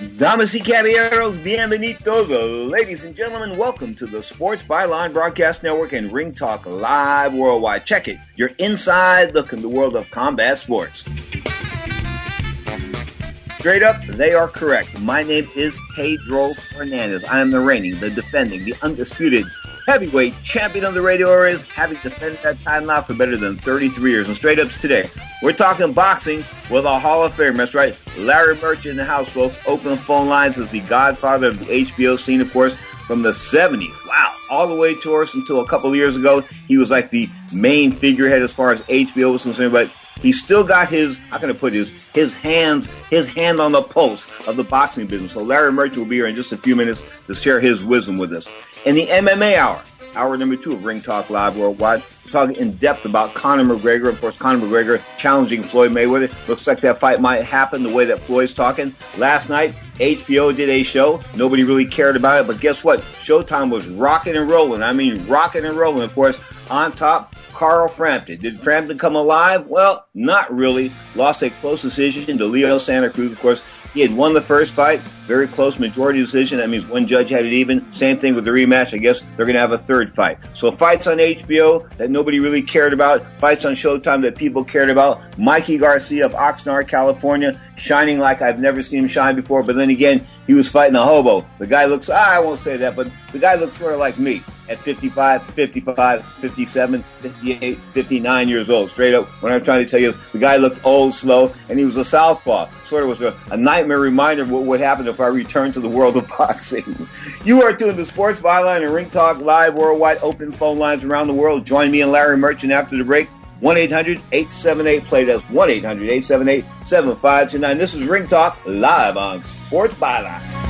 Damas y caballeros, bienvenidos, ladies and gentlemen. Welcome to the Sports Byline Broadcast Network and Ring Talk Live Worldwide. Check it, your inside in the world of combat sports. Straight up, they are correct. My name is Pedro Fernandez. I am the reigning, the defending, the undisputed heavyweight champion of the radio areas, having defended that title now for better than 33 years. And straight up today, we're talking boxing with a Hall of Famer. That's right, Larry Merchant in the house, folks. Open the phone lines as the godfather of the HBO scene, of course, from the 70s. Wow, all the way to us until a couple of years ago. He was like the main figurehead as far as HBO was concerned, but he still got his how can I put his his hands his hand on the pulse of the boxing business. So Larry Merchant will be here in just a few minutes to share his wisdom with us. In the MMA hour, hour number two of Ring Talk Live Worldwide, we're talking in depth about Conor McGregor. Of course, Conor McGregor challenging Floyd Mayweather. Looks like that fight might happen the way that Floyd's talking. Last night, HBO did a show. Nobody really cared about it, but guess what? Showtime was rocking and rolling. I mean, rocking and rolling. Of course, on top, Carl Frampton. Did Frampton come alive? Well, not really. Lost a close decision to Leo Santa Cruz. Of course, he had won the first fight, very close majority decision. That means one judge had it even. Same thing with the rematch. I guess they're going to have a third fight. So fights on HBO that nobody really cared about, fights on Showtime that people cared about. Mikey Garcia of Oxnard, California, shining like I've never seen him shine before. But then again, he was fighting a hobo. The guy looks, ah, I won't say that, but the guy looks sort of like me at 55, 55, 57, 58, 59 years old. Straight up, what I'm trying to tell you is the guy looked old, slow, and he was a southpaw. Sort of was a, a nightmare reminder of what would happen if I returned to the world of boxing. you are tuned to Sports Byline and Ring Talk Live worldwide open phone lines around the world. Join me and Larry Merchant after the break. 1 800 878 play. That's 1 800 878 7529. This is Ring Talk live on Sports Byline.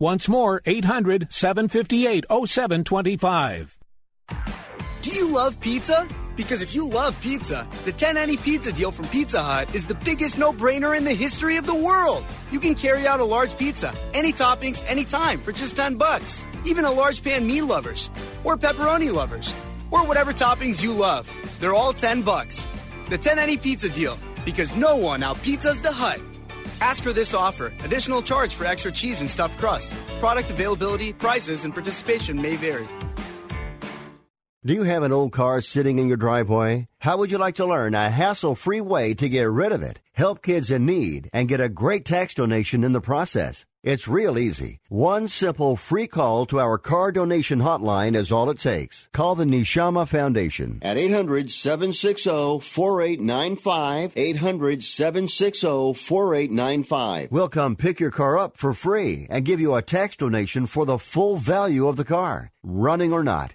Once more, 800 758 0725. Do you love pizza? Because if you love pizza, the 10 any pizza deal from Pizza Hut is the biggest no brainer in the history of the world. You can carry out a large pizza, any toppings, anytime for just 10 bucks. Even a large pan meat lovers, or pepperoni lovers, or whatever toppings you love. They're all 10 bucks. The 10 any pizza deal, because no one out pizzas the Hut. Ask for this offer. Additional charge for extra cheese and stuffed crust. Product availability, prices, and participation may vary. Do you have an old car sitting in your driveway? How would you like to learn a hassle free way to get rid of it, help kids in need, and get a great tax donation in the process? It's real easy. One simple free call to our car donation hotline is all it takes. Call the Nishama Foundation at 800 760 4895. 800 760 4895. We'll come pick your car up for free and give you a tax donation for the full value of the car, running or not.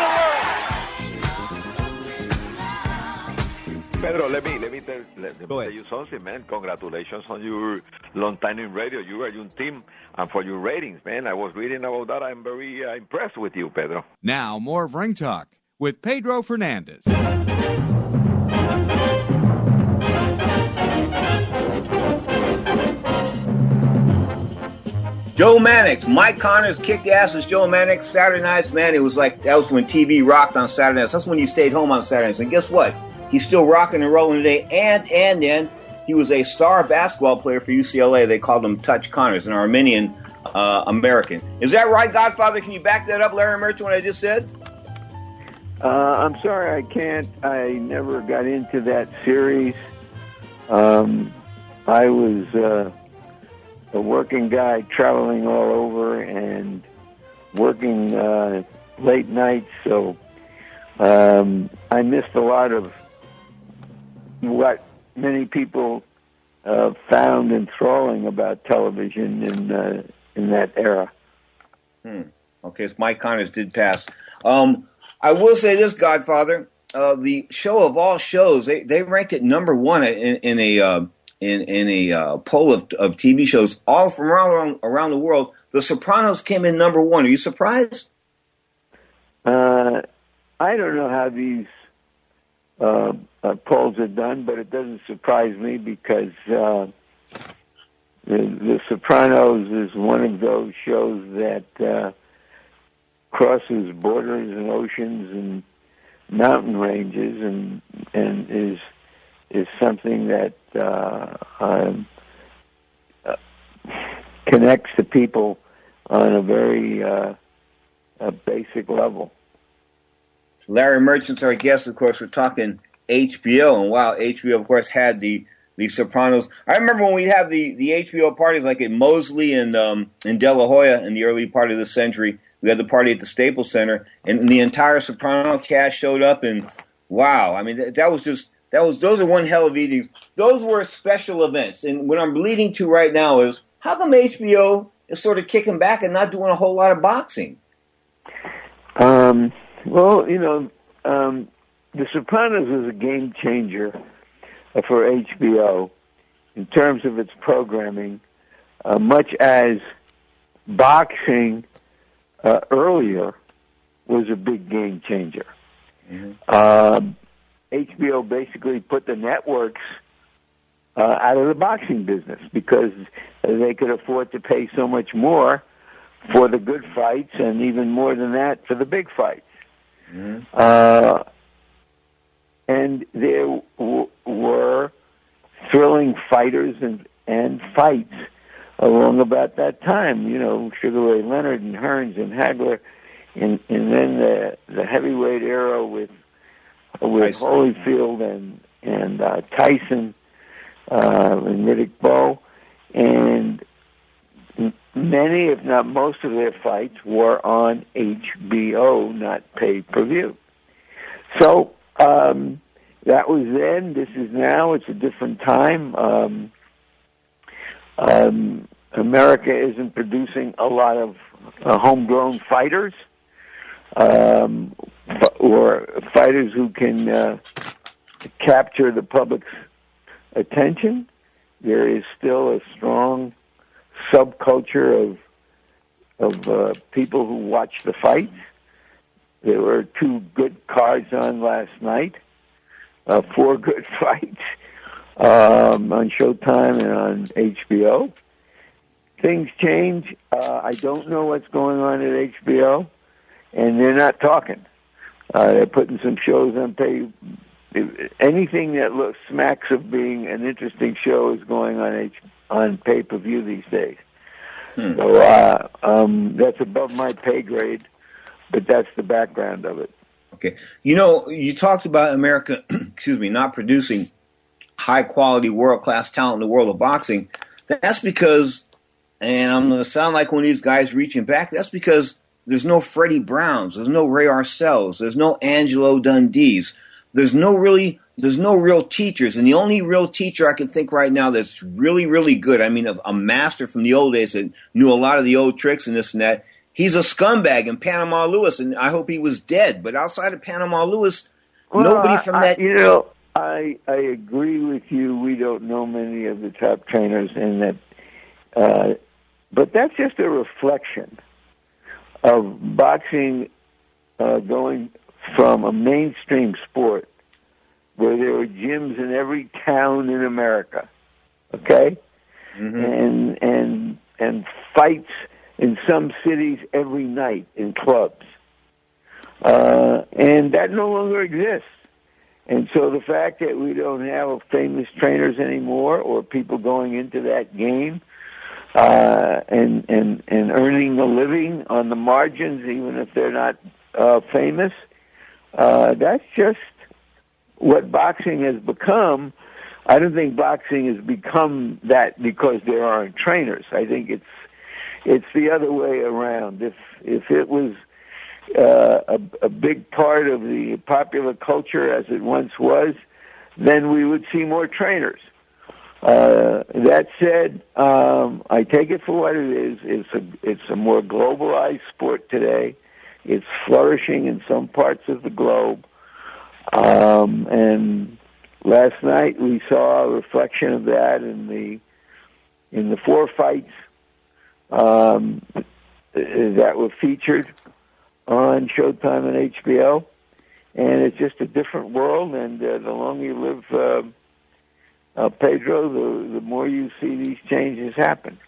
Pedro, let me let me tell, let me tell you something, man. Congratulations on your long time in radio. You are your team, and for your ratings, man. I was reading about that. I'm very uh, impressed with you, Pedro. Now, more of Ring Talk with Pedro Fernandez. Joe Mannix, Mike Connors kicked ass as Joe Mannix Saturday nights. Man, it was like that was when TV rocked on Saturday nights. That's when you stayed home on Saturdays. And guess what? He's still rocking and rolling today. And and then he was a star basketball player for UCLA. They called him Touch Connors, an Armenian uh, American. Is that right, Godfather? Can you back that up, Larry Merchant? What I just said? Uh, I'm sorry, I can't. I never got into that series. Um, I was uh, a working guy traveling all over and working uh, late nights, so um, I missed a lot of what many people uh, found enthralling about television in uh, in that era. Hmm. Okay, so Mike Connors did pass. Um, I will say this, Godfather. Uh, the show of all shows, they, they ranked it number one in, in a uh, in in a uh, poll of, of TV shows all from around around the world. The Sopranos came in number one. Are you surprised? Uh, I don't know how these uh, uh, polls are done, but it doesn't surprise me because uh, the, the Sopranos is one of those shows that uh, crosses borders and oceans and mountain ranges, and and is is something that uh, um, uh, connects to people on a very uh, a basic level. Larry Merchant's our guest. Of course, we're talking HBO, and wow, HBO of course had the the Sopranos. I remember when we had the the HBO parties like at Mosley and um, in De La Hoya in the early part of the century. We had the party at the Staples Center, and the entire Soprano cast showed up. And wow, I mean that, that was just that was those are one hell of evenings. Those were special events. And what I'm leading to right now is how come HBO is sort of kicking back and not doing a whole lot of boxing? Um, well, you know, um, The Sopranos was a game changer uh, for HBO in terms of its programming, uh, much as boxing uh, earlier was a big game changer. Um, HBO basically put the networks uh, out of the boxing business because they could afford to pay so much more for the good fights and even more than that for the big fights. Uh, and there w- were thrilling fighters and, and fights along about that time. You know, Sugar Ray Leonard and Hearns and Hagler, and and then the the heavyweight era with with Tyson. Holyfield and and uh, Tyson uh, and Riddick Bowe, and many, if not most, of their fights were on HBO, not pay per view. So um, that was then. This is now. It's a different time. Um, um, America isn't producing a lot of uh, homegrown fighters um, or fighters who can uh, capture the public's attention. There is still a strong subculture of of uh, people who watch the fights. There were two good cards on last night. uh, four good fights um, on Showtime and on HBO. Things change. Uh, I don't know what's going on at HBO, and they're not talking. Uh, they're putting some shows on pay. Anything that looks smacks of being an interesting show is going on H, on pay per view these days. Hmm. So uh, um, that's above my pay grade, but that's the background of it. Okay, you know, you talked about America, excuse me, not producing high quality, world class talent in the world of boxing. That's because, and I'm going to sound like one of these guys reaching back. That's because there's no Freddie Browns, there's no Ray Arcels, there's no Angelo Dundees, there's no really there's no real teachers, and the only real teacher I can think right now that's really, really good. I mean, a, a master from the old days that knew a lot of the old tricks and this and that. He's a scumbag in Panama Lewis, and I hope he was dead. But outside of Panama Lewis, well, nobody from I, that. You know, I I agree with you. We don't know many of the top trainers, and that, uh, but that's just a reflection of boxing uh, going from a mainstream sport where there were gyms in every town in America, okay, mm-hmm. and and and fights in some cities every night in clubs, uh, and that no longer exists. And so the fact that we don't have famous trainers anymore, or people going into that game, uh, and and and earning a living on the margins, even if they're not uh, famous, uh, that's just what boxing has become. I don't think boxing has become that because there aren't trainers. I think it's it's the other way around. If if it was uh, a, a big part of the popular culture as it once was, then we would see more trainers. Uh, that said, um, I take it for what it is. It's a it's a more globalized sport today. It's flourishing in some parts of the globe. Um, and last night we saw a reflection of that in the in the four fights um, that were featured on Showtime and HBO. And it's just a different world. And uh, the longer you live, uh, uh, Pedro, the the more you see these changes happen.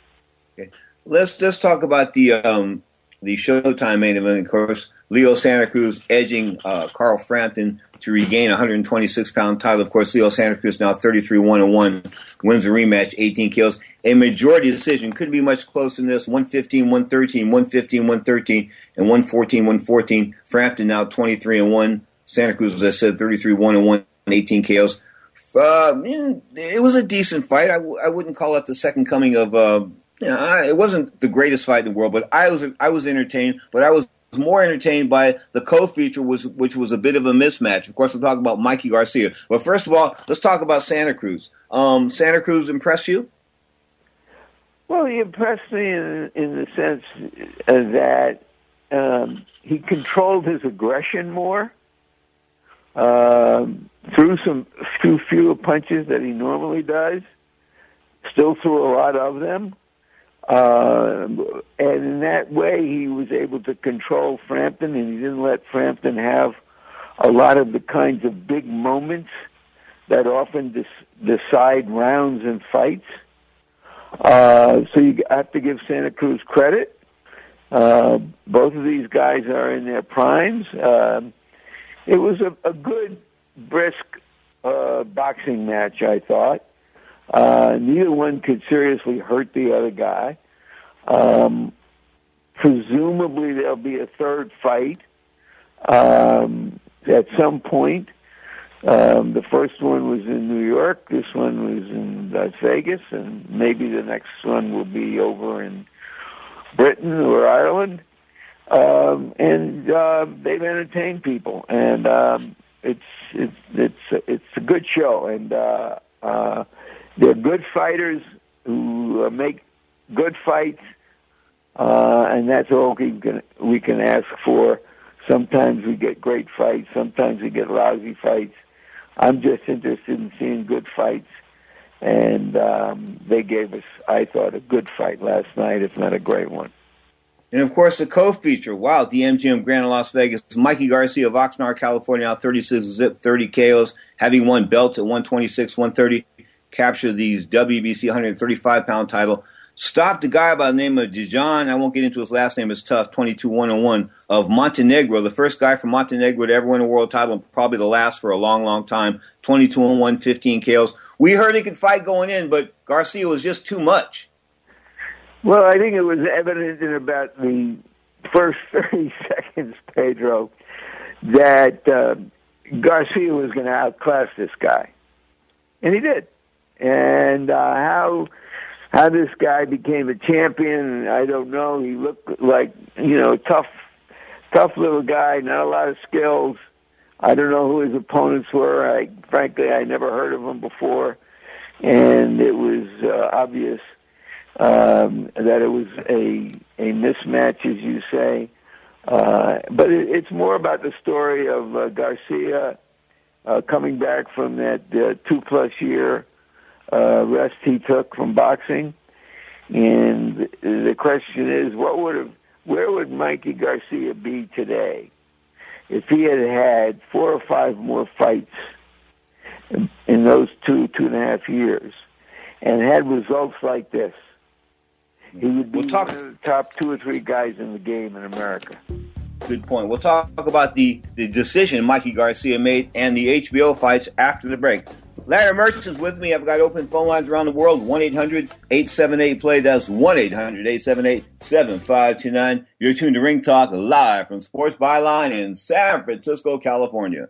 Okay. Let's let's talk about the um, the Showtime main event. Of course, Leo Santa Cruz edging uh, Carl Frampton to regain 126 pound title. Of course, Leo Santa Cruz now 33 1 1, wins a rematch, 18 kills. A majority decision couldn't be much closer than this 115 113, 115 113, and 114 114. Frampton now 23 and 1. Santa Cruz, as I said, 33 1 1, 18 KOs. Uh, it was a decent fight. I w- I wouldn't call it the second coming of. Uh, you know, I, it wasn't the greatest fight in the world, but I was I was entertained. But I was more entertained by the co-feature, was which was a bit of a mismatch. Of course, we're talking about Mikey Garcia. But first of all, let's talk about Santa Cruz. Um, Santa Cruz impressed you? Well, he impressed me in, in the sense that um, he controlled his aggression more. Um, threw some few fewer punches that he normally does. Still threw a lot of them. Uh, and in that way, he was able to control Frampton, and he didn't let Frampton have a lot of the kinds of big moments that often des- decide rounds and fights. Uh, so you have to give Santa Cruz credit. Uh, both of these guys are in their primes. Uh, it was a, a good, brisk uh, boxing match, I thought. Uh, neither one could seriously hurt the other guy. Um, presumably, there'll be a third fight um, at some point. Um, the first one was in New York. This one was in Las Vegas, and maybe the next one will be over in Britain or Ireland. Um, and uh, they've entertained people, and um, it's it's it's it's a good show, and uh, uh, they're good fighters who uh, make good fights, uh, and that's all we can we can ask for. Sometimes we get great fights, sometimes we get lousy fights. I'm just interested in seeing good fights, and um, they gave us, I thought, a good fight last night, if not a great one. And of course, the co-feature, wow, the MGM Grand in Las Vegas, Mikey Garcia of Oxnard, California, out 36 zip, 30 KOs, having won belts at 126, 130, captured these WBC 135 pound title. Stopped a guy by the name of Dijon, I won't get into his last name, it's tough, 22 101, of Montenegro, the first guy from Montenegro to ever win a world title, and probably the last for a long, long time. 22 1, 15 KOs. We heard he could fight going in, but Garcia was just too much. Well, I think it was evident in about the first 30 seconds, Pedro, that uh, Garcia was going to outclass this guy. And he did. And uh, how how this guy became a champion, I don't know. He looked like, you know, tough tough little guy, not a lot of skills. I don't know who his opponents were. I frankly I never heard of them before. And it was uh, obvious um, that it was a a mismatch, as you say. Uh, but it, it's more about the story of uh, Garcia uh, coming back from that uh, two plus year uh, rest he took from boxing, and the question is, what would have, where would Mikey Garcia be today if he had had four or five more fights in, those two two and a half years, and had results like this? He would be we'll talk- one of the top two or three guys in the game in America. Good point. We'll talk about the, the decision Mikey Garcia made and the HBO fights after the break. Larry Merchant is with me. I've got open phone lines around the world 1 800 878 play. That's 1 800 878 7529. You're tuned to Ring Talk live from Sports Byline in San Francisco, California.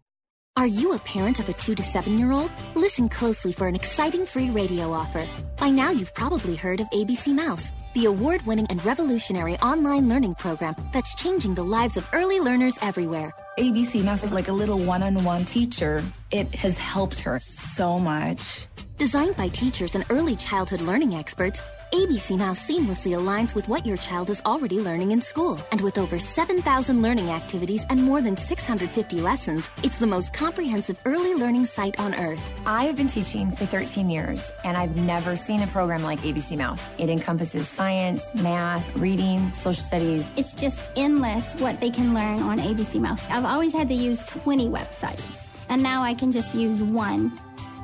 Are you a parent of a two to seven year old? Listen closely for an exciting free radio offer. By now, you've probably heard of ABC Mouse, the award winning and revolutionary online learning program that's changing the lives of early learners everywhere. ABC Mouse is like a little one on one teacher. It has helped her so much. Designed by teachers and early childhood learning experts, ABC Mouse seamlessly aligns with what your child is already learning in school. And with over 7,000 learning activities and more than 650 lessons, it's the most comprehensive early learning site on earth. I have been teaching for 13 years, and I've never seen a program like ABC Mouse. It encompasses science, math, reading, social studies. It's just endless what they can learn on ABC Mouse. I've always had to use 20 websites, and now I can just use one.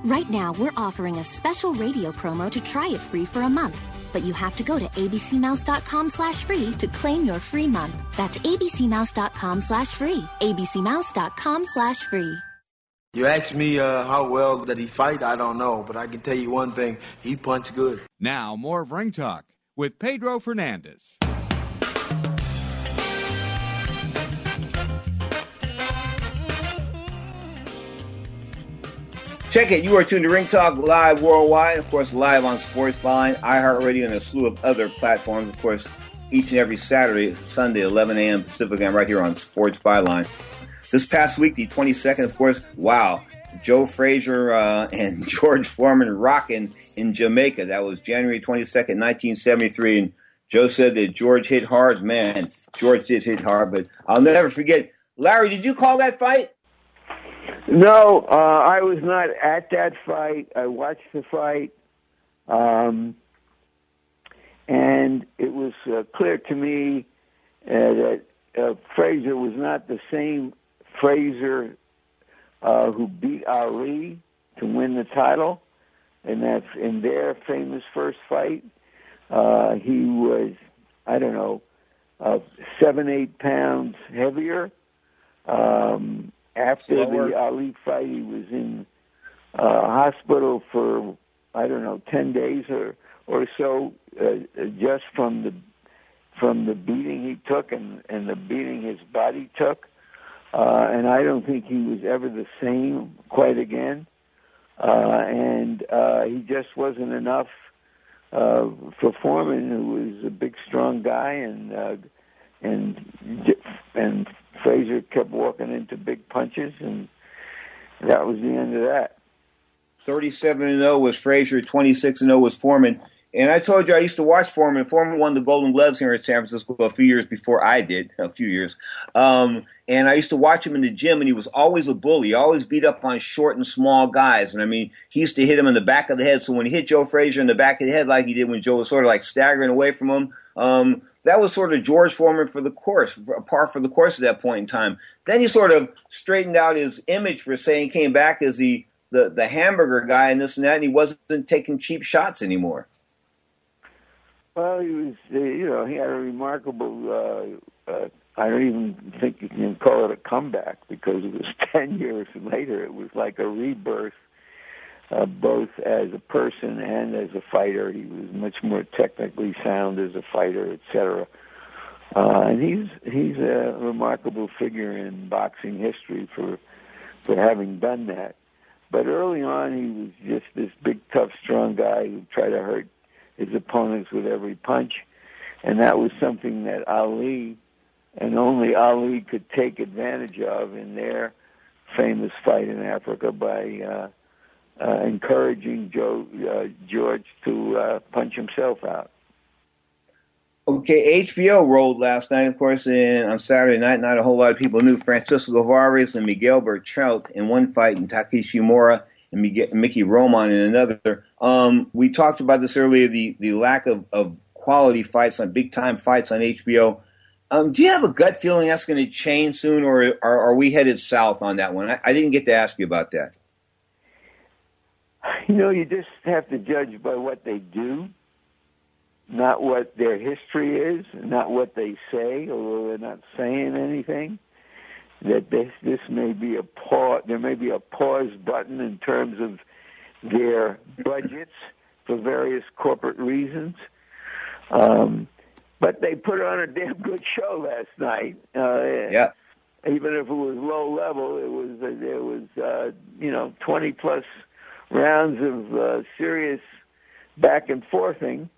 Right now, we're offering a special radio promo to try it free for a month but you have to go to abcmouse.com slash free to claim your free month. That's abcmouse.com slash free. abcmouse.com slash free. You ask me uh, how well did he fight? I don't know, but I can tell you one thing: he punched good. Now more of Ring Talk with Pedro Fernandez. Check it. You are tuned to Ring Talk live worldwide, of course, live on Sports Byline, iHeartRadio, and a slew of other platforms. Of course, each and every Saturday, Sunday, 11 a.m. Pacific. I'm right here on Sports Byline. This past week, the 22nd, of course, wow, Joe Frazier uh, and George Foreman rocking in Jamaica. That was January 22nd, 1973. And Joe said that George hit hard. Man, George did hit hard, but I'll never forget. Larry, did you call that fight? No, uh, I was not at that fight. I watched the fight, um, and it was uh, clear to me uh, that uh, Frazier was not the same Frazier uh, who beat Ali to win the title, and that's in their famous first fight. Uh, he was, I don't know, seven, eight pounds heavier. Um, after Slower. the Ali fight, he was in uh, hospital for I don't know ten days or or so, uh, just from the from the beating he took and and the beating his body took. Uh, and I don't think he was ever the same quite again. Uh, and uh, he just wasn't enough uh, for Foreman, who was a big, strong guy, and uh, and and Frazier kept walking into big punches, and that was the end of that. 37 and 0 was Frazier, 26 and 0 was Foreman. And I told you I used to watch Foreman. Foreman won the Golden Gloves here in San Francisco a few years before I did, a few years. Um, and I used to watch him in the gym, and he was always a bully. He always beat up on short and small guys. And I mean, he used to hit him in the back of the head. So when he hit Joe Frazier in the back of the head, like he did when Joe was sort of like staggering away from him, um, that was sort of George Foreman for the course, par for the course at that point in time. Then he sort of straightened out his image for saying came back as the the, the hamburger guy and this and that, and he wasn't taking cheap shots anymore. Well, he was, you know, he had a remarkable. Uh, uh, I don't even think you can call it a comeback because it was ten years later. It was like a rebirth, uh, both as a person and as a fighter. He was much more technically sound as a fighter, etc. Uh, and he's he's a remarkable figure in boxing history for for having done that. But early on, he was just this big, tough, strong guy who tried to hurt his opponents with every punch, and that was something that Ali and only Ali could take advantage of in their famous fight in Africa by uh, uh, encouraging Joe uh, George to uh, punch himself out. Okay, HBO rolled last night, of course, and on Saturday night. Not a whole lot of people knew Francisco Vargas and Miguel Berchelt in one fight, and Takashi Miura and Mickey Roman in another. Um, we talked about this earlier the, the lack of, of quality fights on big time fights on HBO. Um, do you have a gut feeling that's going to change soon, or are, are we headed south on that one? I, I didn't get to ask you about that. You know, you just have to judge by what they do, not what their history is, not what they say, although they're not saying anything. That this this may be a pause. There may be a pause button in terms of their budgets for various corporate reasons. Um, but they put on a damn good show last night. Uh, yeah. Even if it was low level, it was uh, there was uh, you know twenty plus rounds of uh, serious back and forthing,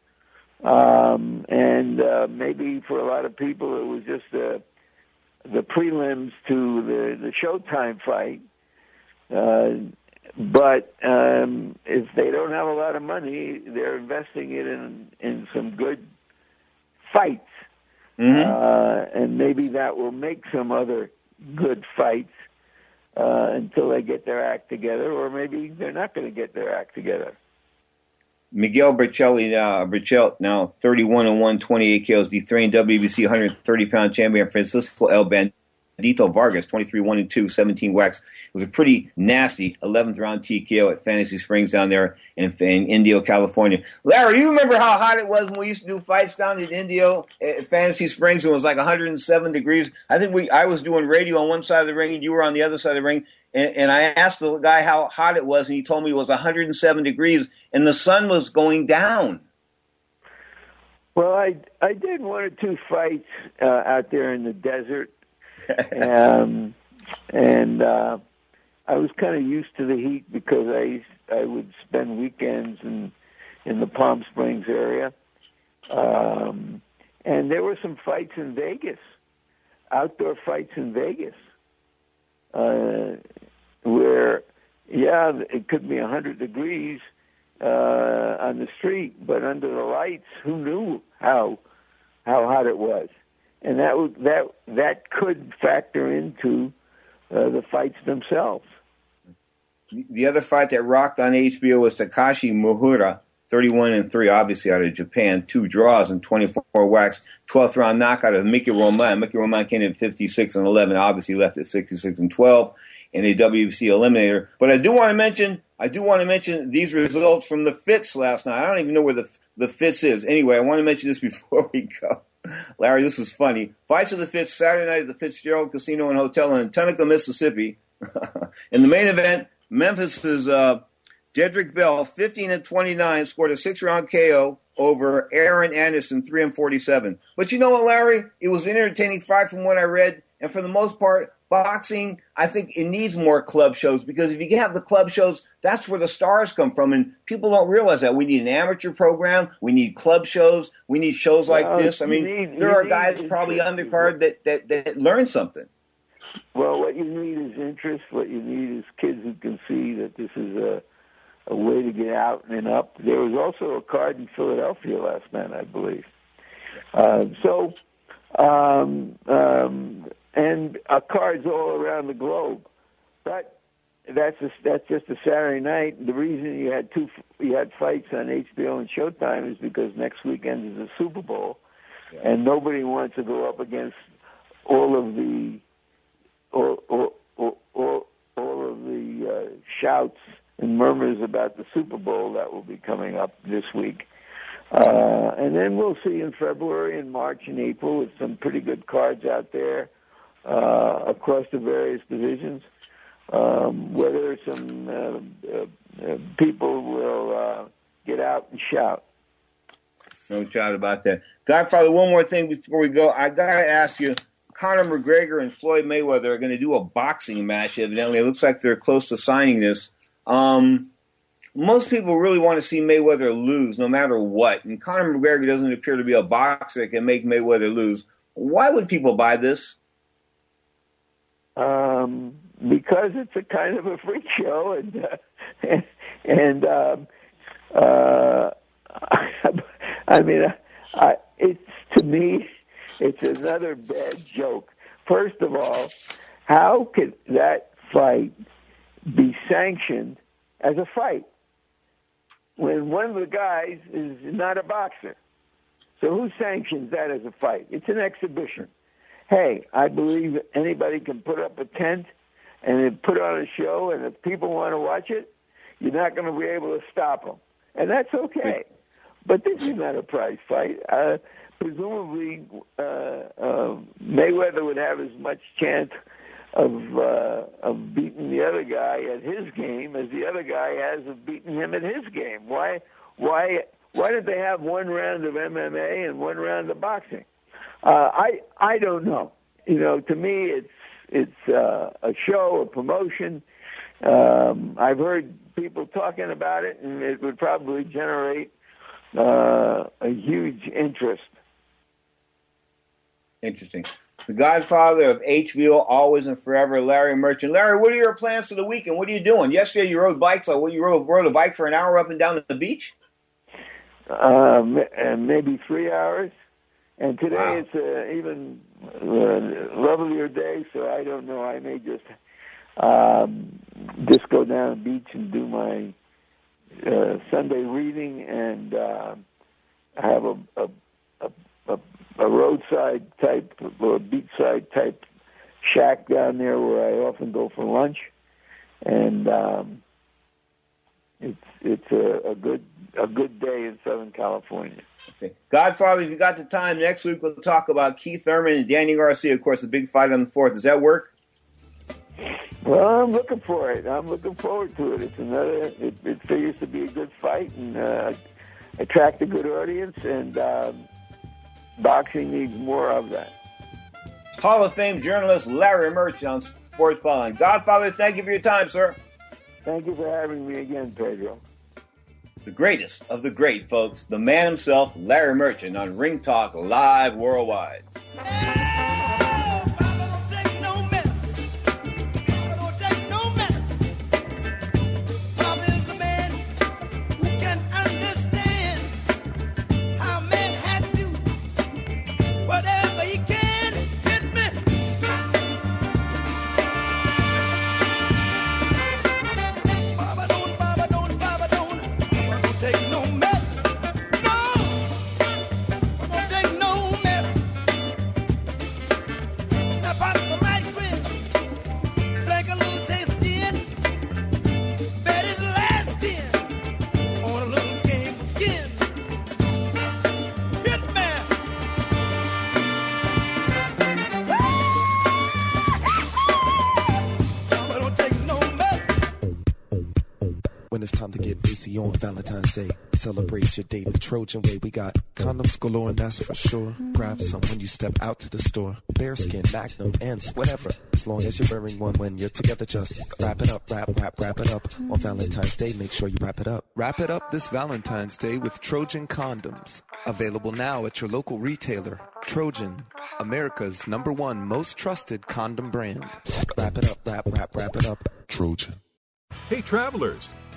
um, and uh, maybe for a lot of people it was just uh, the prelims to the the Showtime fight. Uh, but um, if they don't have a lot of money, they're investing it in in some good fights, mm-hmm. uh, and maybe that will make some other good fights uh, until they get their act together, or maybe they're not going to get their act together. Miguel Bercelli, uh, Berchelt, now 31 and 1, 28 kills, dethroned WBC 130 pound champion Francisco El Bandito Vargas, 23 1 and 2, 17 whacks. It was a pretty nasty 11th round TKO at Fantasy Springs down there in, in Indio, California. Larry, you remember how hot it was when we used to do fights down in Indio at Fantasy Springs? It was like 107 degrees. I think we I was doing radio on one side of the ring and you were on the other side of the ring. And, and I asked the guy how hot it was, and he told me it was 107 degrees, and the sun was going down. Well, I I did one or two fights uh, out there in the desert, um, and uh, I was kind of used to the heat because I I would spend weekends in in the Palm Springs area, um, and there were some fights in Vegas, outdoor fights in Vegas, uh, where yeah, it could be a hundred degrees uh, on the street, but under the lights, who knew how how hot it was? And that that that could factor into uh, the fights themselves. The other fight that rocked on HBO was Takashi Miura, 31 and 3, obviously out of Japan, two draws and 24 whacks, 12th round knockout of Mickey Roman. Mickey Roman came in 56 and 11, obviously left at 66 and 12 in a WBC eliminator. But I do want to mention, I do want to mention these results from the Fitz last night. I don't even know where the the Fitz is. Anyway, I want to mention this before we go. Larry, this was funny. Fights of the Fitz Saturday night at the Fitzgerald Casino and Hotel in Tunica, Mississippi. in the main event, Memphis's uh, Dedrick Bell, 15 and 29, scored a six round KO over Aaron Anderson, 3 and 47. But you know what, Larry? It was an entertaining fight from what I read. And for the most part, boxing, I think it needs more club shows because if you can have the club shows, that's where the stars come from. And people don't realize that. We need an amateur program. We need club shows. We need shows like Well, this. I mean, need- there are guys probably undercard that, that, that learn something. Well, what you need is interest. What you need is kids who can see that this is a a way to get out and up. There was also a card in Philadelphia last night, I believe. Uh, so, um, um, and uh, cards all around the globe. But that's a, that's just a Saturday night. The reason you had two you had fights on HBO and Showtime is because next weekend is the Super Bowl, and nobody wants to go up against all of the all, all, all of the uh, shouts and murmurs about the Super Bowl that will be coming up this week. Uh, and then we'll see in February and March and April with some pretty good cards out there uh, across the various divisions. Um, whether some uh, uh, uh, people will uh, get out and shout. No doubt about that. Godfather, one more thing before we go. I got to ask you Conor McGregor and Floyd Mayweather are going to do a boxing match, evidently. It looks like they're close to signing this. Um, most people really want to see Mayweather lose no matter what. And Conor McGregor doesn't appear to be a boxer that can make Mayweather lose. Why would people buy this? um, because it's a kind of a freak show, and uh, and um, uh, I mean, I, it's to me, it's another bad joke. First of all, how could that fight be sanctioned as a fight when one of the guys is not a boxer? So who sanctions that as a fight? It's an exhibition hey, I believe anybody can put up a tent and put on a show, and if people want to watch it, you're not going to be able to stop them, and that's okay. But this is not a prize fight. Uh, presumably, uh, uh, Mayweather would have as much chance of uh, of beating the other guy at his game as the other guy has of beating him at his game. Why? Why? Why did they have one round of MMA and one round of boxing? Uh, I I don't know. You know, to me, it's it's uh, a show, a promotion. Um, I've heard people talking about it, and it would probably generate uh, a huge interest. Interesting. The Godfather of HBO, always and forever, Larry Merchant. Larry, what are your plans for the weekend? What are you doing? Yesterday you rode bikes. Like, what you rode, rode a bike for an hour up and down the beach? Um, and maybe three hours. And today it's an even uh, lovelier day, so I don't know. I may just um, just go down the beach and do my uh, Sunday reading, and uh, have a a, a a a roadside type or a beachside type shack down there where I often go for lunch, and um, it's it's a, a good a good day in Southern California. Okay. Godfather, if you got the time, next week we'll talk about Keith Thurman and Danny Garcia, of course, the big fight on the 4th. Does that work? Well, I'm looking for it. I'm looking forward to it. It's another. It, it figures to be a good fight and uh, attract a good audience. And um, boxing needs more of that. Hall of Fame journalist Larry Merchant on Sports Byline. Godfather, thank you for your time, sir. Thank you for having me again, Pedro. The greatest of the great, folks. The man himself, Larry Merchant, on Ring Talk Live Worldwide. On Valentine's Day, celebrate your date the Trojan way. We got condoms galore, and that's for sure. Grab some when you step out to the store. Bareskin, Magnum, ENZ, whatever. As long as you're wearing one when you're together, just wrap it up, wrap, wrap, wrap it up. On Valentine's Day, make sure you wrap it up. Wrap it up this Valentine's Day with Trojan condoms. Available now at your local retailer. Trojan, America's number one most trusted condom brand. Wrap it up, wrap, wrap, wrap it up. Trojan. Hey, travelers,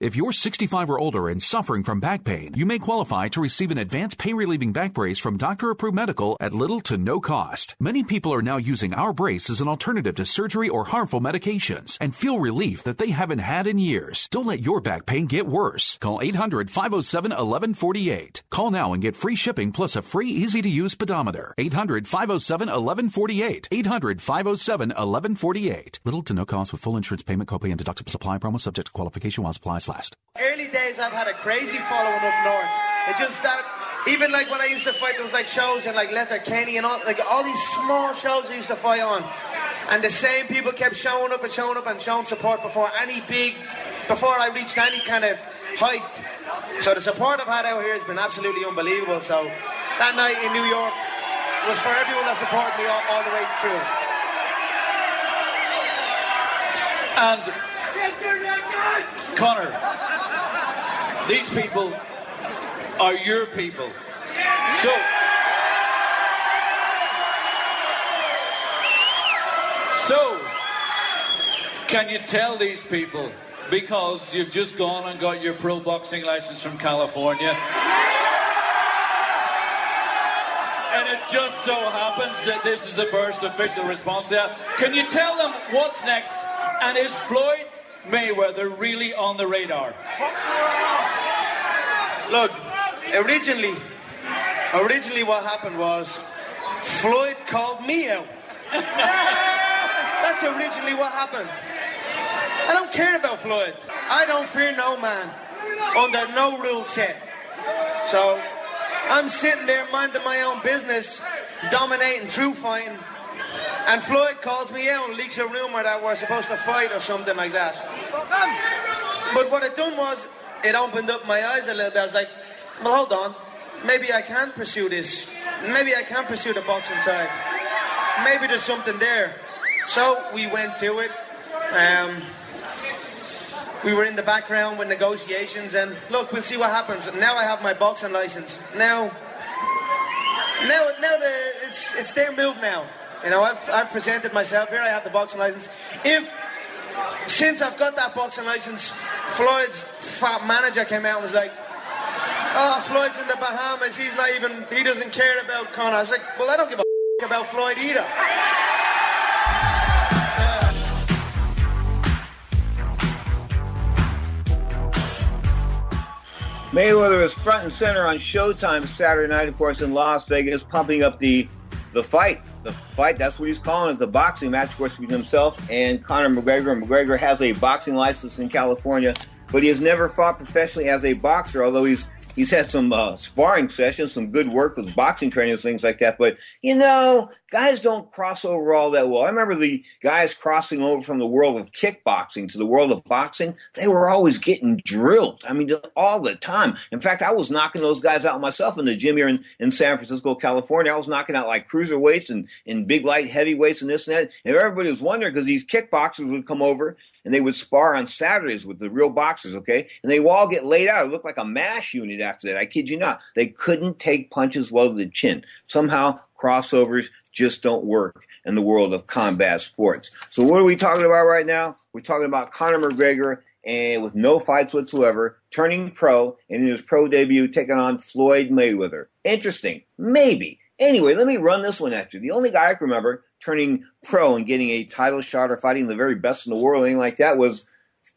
If you're 65 or older and suffering from back pain, you may qualify to receive an advanced pain relieving back brace from Doctor Approved Medical at little to no cost. Many people are now using our brace as an alternative to surgery or harmful medications and feel relief that they haven't had in years. Don't let your back pain get worse. Call 800 507 1148. Call now and get free shipping plus a free easy to use pedometer. 800 507 1148. 800 507 1148. Little to no cost with full insurance payment, copay, and deductible supply promo subject to qualification while supplies last. Early days, I've had a crazy following up north. It just started, even like when I used to fight, there was like shows in like Letterkenny and all, like all these small shows I used to fight on. And the same people kept showing up and showing up and showing support before any big, before I reached any kind of height. So the support I've had out here has been absolutely unbelievable. So that night in New York was for everyone that supported me all, all the way through. And Conor, these people are your people. So, so, can you tell these people, because you've just gone and got your pro boxing license from California, and it just so happens that this is the first official response to that. Can you tell them what's next? And is Floyd Mayweather really on the radar? Look, originally, originally what happened was Floyd called me out. That's originally what happened. I don't care about Floyd. I don't fear no man under no rule set. So I'm sitting there minding my own business, dominating true fighting. And Floyd calls me out and leaks a rumor that we're supposed to fight or something like that. But what it done was, it opened up my eyes a little bit. I was like, well, hold on. Maybe I can pursue this. Maybe I can pursue the boxing side. Maybe there's something there. So we went to it. Um, we were in the background with negotiations, and look, we'll see what happens. Now I have my boxing license. Now, now, now the, it's it's their move now. You know, I've I've presented myself here. I have the boxing license. If since I've got that boxing license, Floyd's fat manager came out and was like, "Oh, Floyd's in the Bahamas. He's not even. He doesn't care about Conor." I was like, "Well, I don't give a about Floyd either." Mayweather is front and center on Showtime Saturday night, of course, in Las Vegas, pumping up the the fight. The fight, that's what he's calling it, the boxing match, of course, between himself and Conor McGregor. McGregor has a boxing license in California, but he has never fought professionally as a boxer, although he's he's had some uh, sparring sessions, some good work with boxing trainers, things like that. But you know, guys don't cross over all that well. I remember the guys crossing over from the world of kickboxing to the world of boxing. They were always getting drilled. I mean, all the time. In fact, I was knocking those guys out myself in the gym here in, in San Francisco, California. I was knocking out like cruiserweights and, and big light heavyweights and this and that. And everybody was wondering because these kickboxers would come over and they would spar on Saturdays with the real boxers, okay? And they would all get laid out. It looked like a mash unit after that. I kid you not. They couldn't take punches well to the chin. Somehow crossovers just don't work in the world of combat sports. So what are we talking about right now? We're talking about Conor McGregor and with no fights whatsoever, turning pro and in his pro debut taking on Floyd Mayweather. Interesting. Maybe. Anyway, let me run this one at you. The only guy I can remember turning pro and getting a title shot or fighting the very best in the world, anything like that, was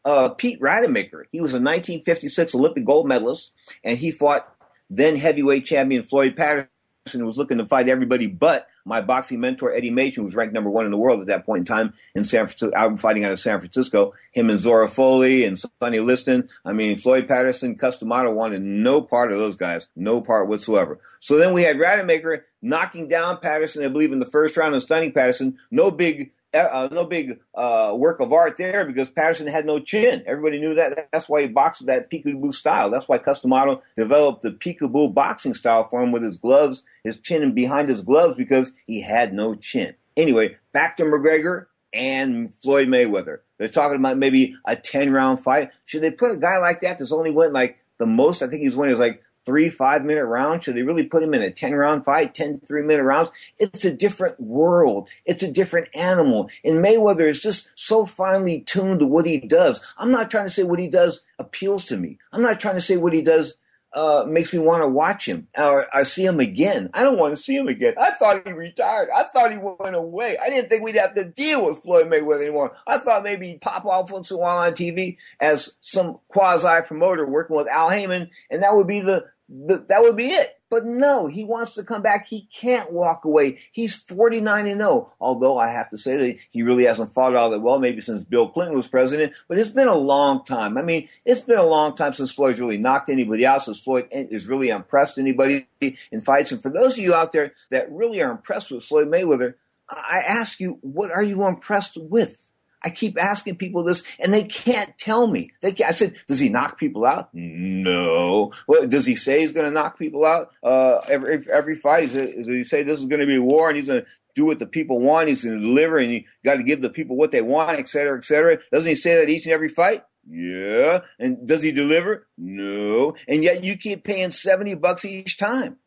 uh, Pete Rademacher. He was a 1956 Olympic gold medalist, and he fought then heavyweight champion Floyd Patterson, who was looking to fight everybody but my boxing mentor Eddie Machen, who was ranked number one in the world at that point in time in San Francisco, I'm fighting out of San Francisco. Him and Zora Folley and Sonny Liston. I mean, Floyd Patterson, Cus D'Amato wanted no part of those guys, no part whatsoever. So then we had Rademacher knocking down Patterson, I believe, in the first round and stunning Patterson. No big uh, no big uh, work of art there because Patterson had no chin. Everybody knew that. That's why he boxed with that peekaboo style. That's why Cus D'Amato developed the peekaboo boxing style for him with his gloves, his chin and behind his gloves because he had no chin. Anyway, back to McGregor and Floyd Mayweather. They're talking about maybe a 10 round fight. Should they put a guy like that that's only went like the most? I think he's winning is like three five minute rounds? Should they really put him in a 10 round fight, 10 three minute rounds? It's a different world. It's a different animal. And Mayweather is just so finely tuned to what he does. I'm not trying to say what he does appeals to me. I'm not trying to say what he does uh, makes me want to watch him or, or see him again. I don't want to see him again. I thought he retired. I thought he went away. I didn't think we'd have to deal with Floyd Mayweather anymore. I thought maybe he'd pop off once in a while on TV as some quasi promoter working with Al Haymon, and that would be the th- that would be it. But no, he wants to come back. He can't walk away. He's 49 and 0. Although I have to say that he really hasn't fought all that well, maybe since Bill Clinton was president. But it's been a long time. I mean, it's been a long time since Floyd's really knocked anybody out, since Floyd is really impressed anybody in fights. And for those of you out there that really are impressed with Floyd Mayweather, I ask you, what are you impressed with? I keep asking people this, and they can't tell me. They can't. I said, "Does he knock people out?" No. What does he say he's going to knock people out uh, every every fight? Does he say this is going to be a war and he's going to do what the people want? He's going to deliver, and you got to give the people what they want, et cetera, et cetera. Doesn't he say that each and every fight? Yeah. And does he deliver? No. And yet you keep paying seventy bucks each time.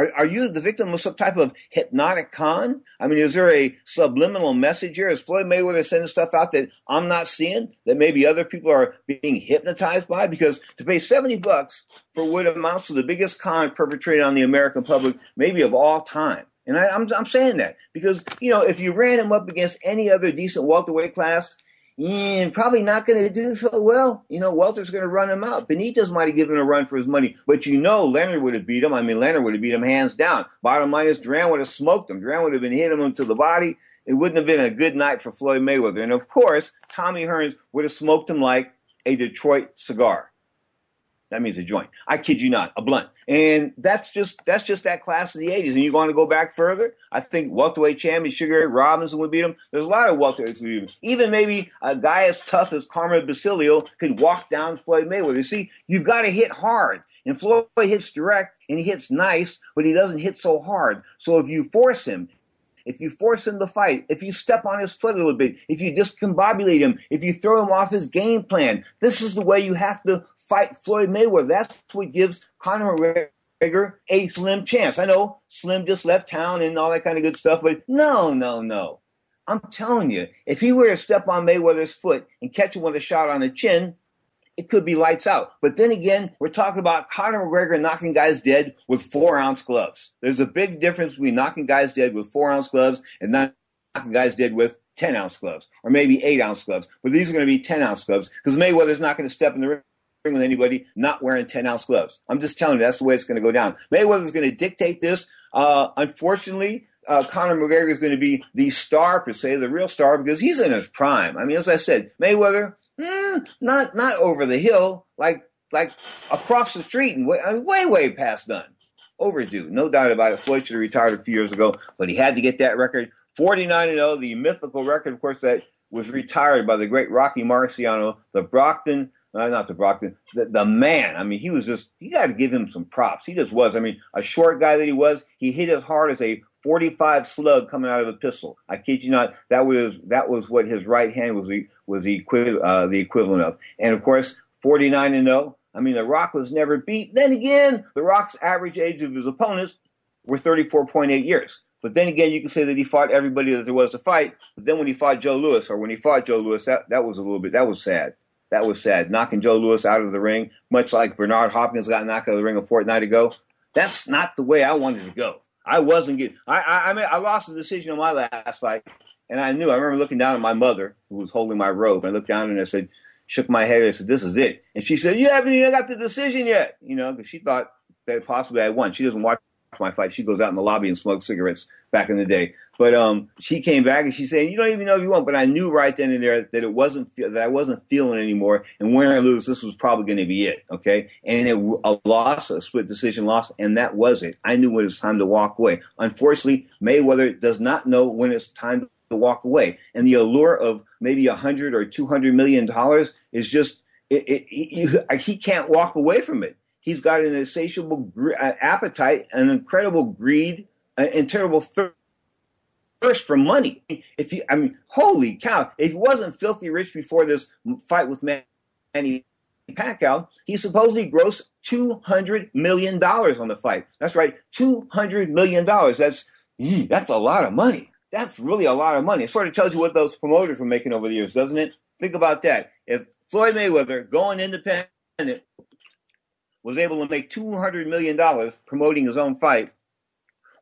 Are, are you the victim of some type of hypnotic con? I mean, is there a subliminal message here? Is Floyd Mayweather sending stuff out that I'm not seeing that maybe other people are being hypnotized by? Because to pay 70 bucks for what amounts to the biggest con perpetrated on the American public, maybe of all time. And I, I'm, I'm saying that because, you know, if you ran him up against any other decent welterweight class, and probably not going to do so well. You know, Welter's going to run him out. Benitez might have given him a run for his money, but you know Leonard would have beat him. I mean, Leonard would have beat him hands down. Bottom line is Duran would have smoked him. Duran would have been hitting him to the body. It wouldn't have been a good night for Floyd Mayweather. And of course, Tommy Hearns would have smoked him like a Detroit cigar. That means a joint. I kid you not, a blunt. And that's just that's just that class of the '80s. And you want to go back further? I think welterweight champion Sugar Ray Robinson would beat him. There's a lot of welterweights would beat him. Even maybe a guy as tough as Carmen Basilio could walk down Floyd Mayweather. You see, you've got to hit hard. And Floyd hits direct and he hits nice, but he doesn't hit so hard. So if you force him, if you force him to fight, if you step on his foot a little bit, if you discombobulate him, if you throw him off his game plan, this is the way you have to fight Floyd Mayweather. That's what gives Conor McGregor a slim chance. I know Slim just left town and all that kind of good stuff, but no, no, no. I'm telling you, if he were to step on Mayweather's foot and catch him with a shot on the chin, it could be lights out. But then again, we're talking about Conor McGregor knocking guys dead with four ounce gloves. There's a big difference between knocking guys dead with four ounce gloves and not knocking guys dead with 10 ounce gloves or maybe eight ounce gloves. But these are going to be 10 ounce gloves because Mayweather's not going to step in the ring with anybody not wearing 10 ounce gloves. I'm just telling you, that's the way it's going to go down. Mayweather's going to dictate this. Uh, unfortunately, uh, Conor McGregor is going to be the star per se, the real star, because he's in his prime. I mean, as I said, Mayweather, mm, not not over the hill, like like across the street and way, way way past done. Overdue, no doubt about it. Floyd should have retired a few years ago, but he had to get that record. 49 and 0, the mythical record, of course, that was retired by the great Rocky Marciano, the Brockton, uh, not the Brockton, the, the man. I mean, he was just, you got to give him some props. He just was. I mean, a short guy that he was, he hit as hard as a 45 slug coming out of a pistol. I kid you not. That was that was what his right hand was the was the, equi- uh, the equivalent of. And of course, 49 and 0. I mean, The Rock was never beat. Then again, The Rock's average age of his opponents were 34.8 years. But then again, you can say that he fought everybody that there was to fight. But then when he fought Joe Louis, or when he fought Joe Louis, that, that was a little bit, that was sad. That was sad. Knocking Joe Louis out of the ring, much like Bernard Hopkins got knocked out of the ring a fortnight ago. That's not the way I wanted to go. I wasn't getting. I I I, mean, I lost the decision on my last fight, and I knew. I remember looking down at my mother, who was holding my robe. And I looked down and I said, shook my head. And I said, "This is it." And she said, "You haven't even got the decision yet." You know, because she thought that possibly I won. She doesn't watch my fight. She goes out in the lobby and smokes cigarettes back in the day. But um, she came back and she said, "You don't even know if you want." But I knew right then and there that it wasn't that I wasn't feeling anymore. And win or lose, this was probably going to be it. Okay, and it, a loss, a split decision loss, and that was it. I knew when it was time to walk away. Unfortunately, Mayweather does not know when it's time to walk away, and the allure of maybe a hundred or two hundred million dollars is just it, it, he, he can't walk away from it. He's got an insatiable uh, appetite, an incredible greed, and terrible thirst thirst for money. If you, I mean, holy cow! If he wasn't filthy rich before this fight with Manny Pacquiao, he supposedly grossed two hundred million dollars on the fight. That's right, two hundred million dollars. That's that's a lot of money. That's really a lot of money. It sort of tells you what those promoters were making over the years, doesn't it? Think about that. If Floyd Mayweather, going independent, was able to make two hundred million dollars promoting his own fight,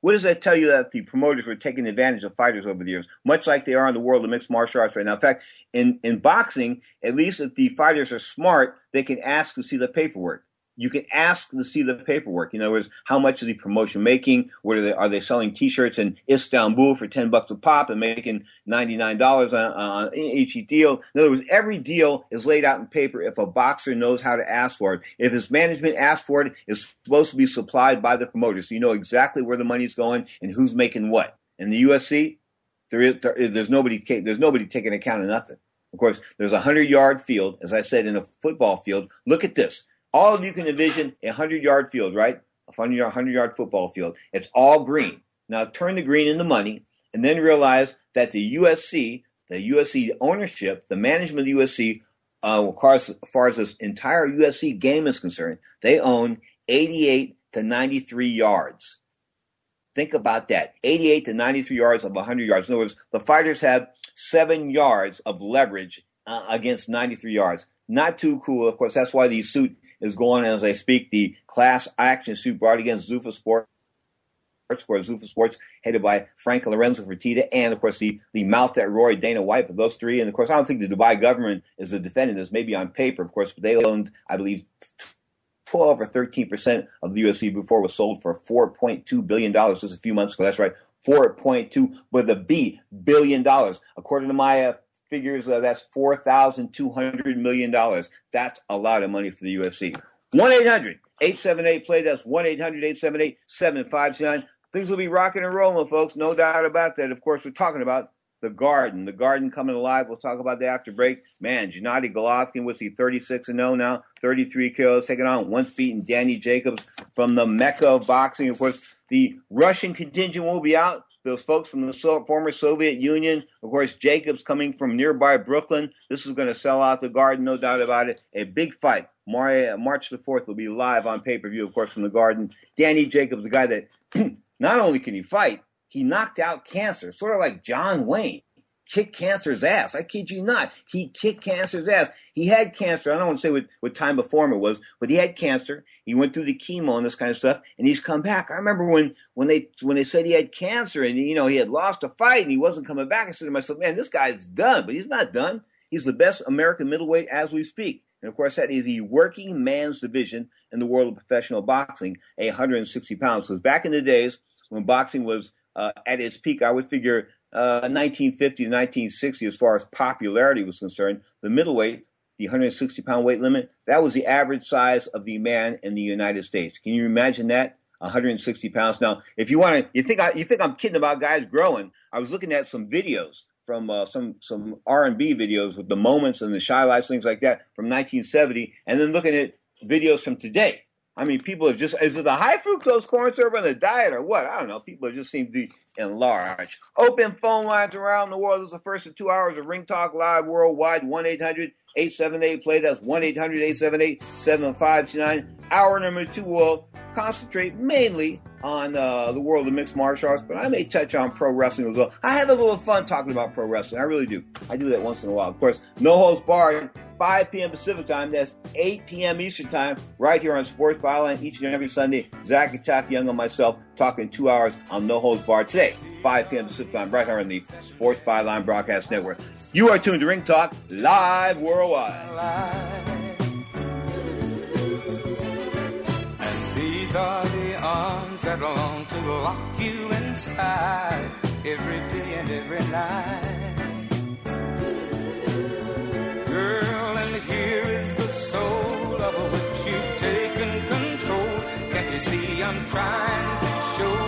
what does that tell you that the promoters were taking advantage of fighters over the years, much like they are in the world of mixed martial arts right now? In fact, in, in boxing, at least if the fighters are smart, they can ask to see the paperwork you can ask to see the paperwork. In other words, how much is the promotion making? What are they, are they selling T-shirts in Istanbul for ten bucks a pop and making ninety nine dollars on, on each deal? In other words, every deal is laid out in paper. If a boxer knows how to ask for it, if his management asks for it, it's supposed to be supplied by the promoter, so you know exactly where the money's going and who's making what. In the UFC, there is there, there's nobody there's nobody taking account of nothing. Of course, there's a hundred yard field, as I said, in a football field. Look at this all of you can envision a 100 yard field, right? A 100 yard football field. It's all green. Now turn the green into money and then realize that the UFC, the UFC ownership, the management of the UFC, uh, as, far as, as far as this entire UFC game is concerned, they own 88 to 93 yards. Think about that 88 to 93 yards of 100 yards. In other words, the fighters have seven yards of leverage uh, against 93 yards. Not too cool. Of course, that's why these suit is going as I speak. The class action suit brought against Zuffa Sports. Zuffa Sports, headed by Frank Lorenzo Fertitta, and of course the the mouth that Roy Dana White for those three, and of course I don't think the Dubai government is a defendant. This maybe on paper, of course, but they owned, I believe, 12 or 13 percent of the UFC before was sold for 4.2 billion dollars just a few months ago. That's right, 4.2 with a B billion dollars. According to my uh, figures, uh, that's 4,200 million dollars. That's a lot of money for the UFC. 1 800 878 play. That's 1 800 878 7529. Things will be rocking and rolling, folks. No doubt about that. Of course, we're talking about the Garden. The Garden coming alive. We'll talk about that after break. Man, Gennady Golovkin was he 36 and 0 now, 33 kills, taking on once beaten Danny Jacobs from the Mecca of boxing. Of course, the Russian contingent will be out. Those folks from the former Soviet Union, of course, Jacobs coming from nearby Brooklyn. This is going to sell out the Garden, no doubt about it. A big fight. March the 4th will be live on pay per view, of course, from the Garden. Danny Jacobs, a guy that not only can he fight, he knocked out cancer, sort of like John Wayne. Kicked cancer's ass. I kid you not. He kicked cancer's ass. He had cancer. I don't want to say what, what time before it was, but he had cancer. He went through the chemo and this kind of stuff, and he's come back. I remember when when they when they said he had cancer and you know he had lost a fight and he wasn't coming back. I said to myself, man, this guy's done, but he's not done. He's the best American middleweight as we speak. And of course, that is the working man's division in the world of professional boxing, 160 pounds. Because back in the days when boxing was uh, at its peak, I would figure uh, 1950 to 1960, as far as popularity was concerned, the middleweight, the 160 pound weight limit, that was the average size of the man in the United States. Can you imagine that? 160 pounds. Now, if you want to, you think I, you think I'm kidding about guys growing? I was looking at some videos from uh, some some R and B videos with the moments and the Chi-Lites, things like that from 1970, and then looking at videos from today. I mean, people have just, is it the high fructose corn syrup on the diet or what? I don't know. People just seem to enlarge. Open phone lines around the world. This is the first of two hours of Ring Talk Live worldwide. 1 800 878 play. That's 1 800 878 7529. Hour number two will concentrate mainly on uh, the world of mixed martial arts, but I may touch on pro wrestling as well. I have a little fun talking about pro wrestling. I really do. I do that once in a while. Of course, no holds barred. 5 p.m. Pacific time. That's 8 p.m. Eastern time, right here on Sports Byline each and every Sunday. Zach Attack Young and myself talking two hours on No Holds Barred today, 5 p.m. Pacific time, right here on the Sports Byline Broadcast Network. You are tuned to Ring Talk live worldwide. These are the arms that long to lock you inside every day and every night. Girl, and here is the soul of which you've taken control. Can't you see I'm trying to show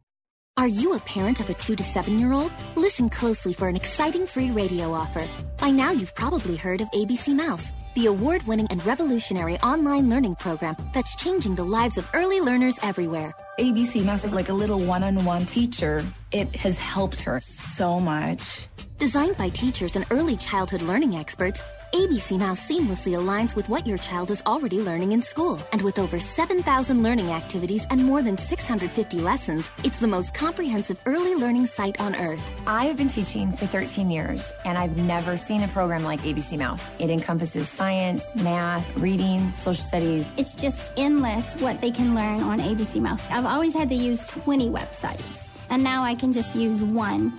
Are you a parent of a two to seven year old? Listen closely for an exciting free radio offer. By now, you've probably heard of ABC Mouse, the award winning and revolutionary online learning program that's changing the lives of early learners everywhere. ABC Mouse is like a little one on one teacher. It has helped her so much. Designed by teachers and early childhood learning experts, ABC Mouse seamlessly aligns with what your child is already learning in school. And with over 7,000 learning activities and more than 650 lessons, it's the most comprehensive early learning site on earth. I've been teaching for 13 years, and I've never seen a program like ABC Mouse. It encompasses science, math, reading, social studies. It's just endless what they can learn on ABC Mouse. I've always had to use 20 websites, and now I can just use one.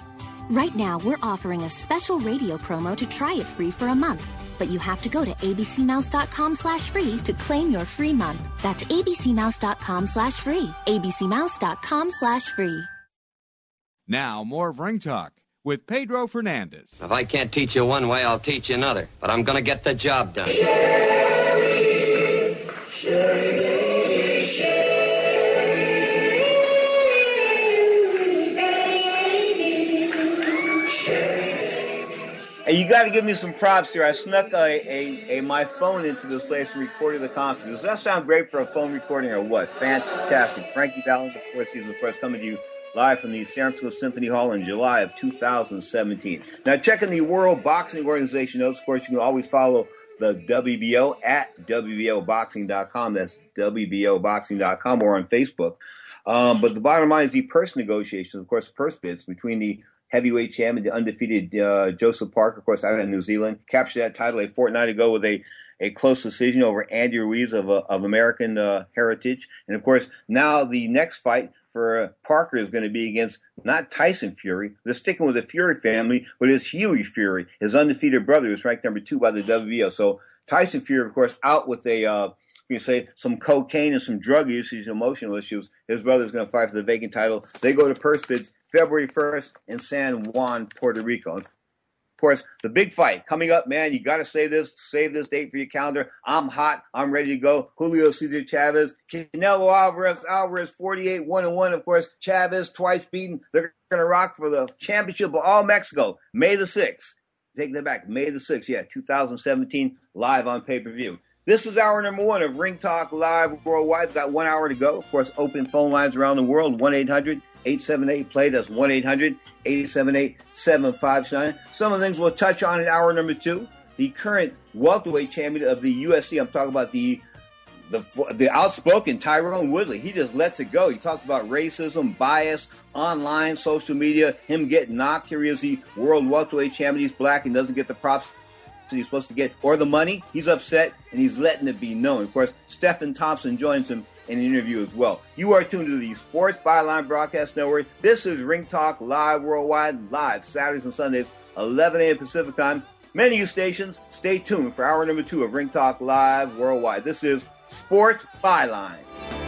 Right now, we're offering a special radio promo to try it free for a month. But you have to go to abcmouse.com slash free to claim your free month. That's abcmouse.com slash free. abcmouse.com slash free. Now, more of Ring Talk with Pedro Fernandez. If I can't teach you one way, I'll teach you another. But I'm going to get the job done. Hey, you got to give me some props here. I snuck a, a, a my phone into this place and recorded the concert. Does that sound great for a phone recording or what? Fantastic. Frankie Valli, of course, he's of course coming to you live from the San Francisco Symphony Hall in July of 2017. Now, checking the World Boxing Organization notes, of course, you can always follow the WBO at WBOboxing.com. That's WBOboxing.com or on Facebook. Um, but the bottom line is the purse negotiations, of course, purse bids between the heavyweight champion, the undefeated uh, Joseph Parker, of course, out of New Zealand, captured that title a fortnight ago with a, a close decision over Andy Ruiz of, uh, of American uh, heritage. And of course, now the next fight for uh, Parker is going to be against not Tyson Fury. They're sticking with the Fury family, but it's Hughie Fury, his undefeated brother, who's ranked number two by the WBO. So Tyson Fury, of course, out with a uh, you say some cocaine and some drug usage, and emotional issues. His brother's going to fight for the vacant title. They go to purse bids February 1st in San Juan, Puerto Rico. Of course, the big fight coming up, man. You got to save this, save this date for your calendar. I'm hot. I'm ready to go. Julio Cesar Chavez, Canelo Alvarez, Alvarez 48, 1 and 1. Of course, Chavez twice beaten. They're going to rock for the championship of all Mexico, May the 6th. Taking it back, May the 6th, yeah, 2017, live on pay per view. This is hour number one of Ring Talk Live Worldwide. We've got one hour to go. Of course, open phone lines around the world 1 800 878 play. That's 1 800 878 7579. Some of the things we'll touch on in hour number two. The current welterweight champion of the UFC. I'm talking about the the the outspoken Tyron Woodley. He just lets it go. He talks about racism, bias, online, social media, him getting knocked. Here he is, the world welterweight champion. He's black and doesn't get the props that he's supposed to get or the money. He's upset and he's letting it be known. Of course, Stephen Thompson joins him in an interview as well. You are tuned to the Sports Byline Broadcast Network. This is Ring Talk Live Worldwide, live Saturdays and Sundays, 11 a.m. Pacific Time. You stations, stay tuned for hour number two of Ring Talk Live Worldwide. This is Sports Byline.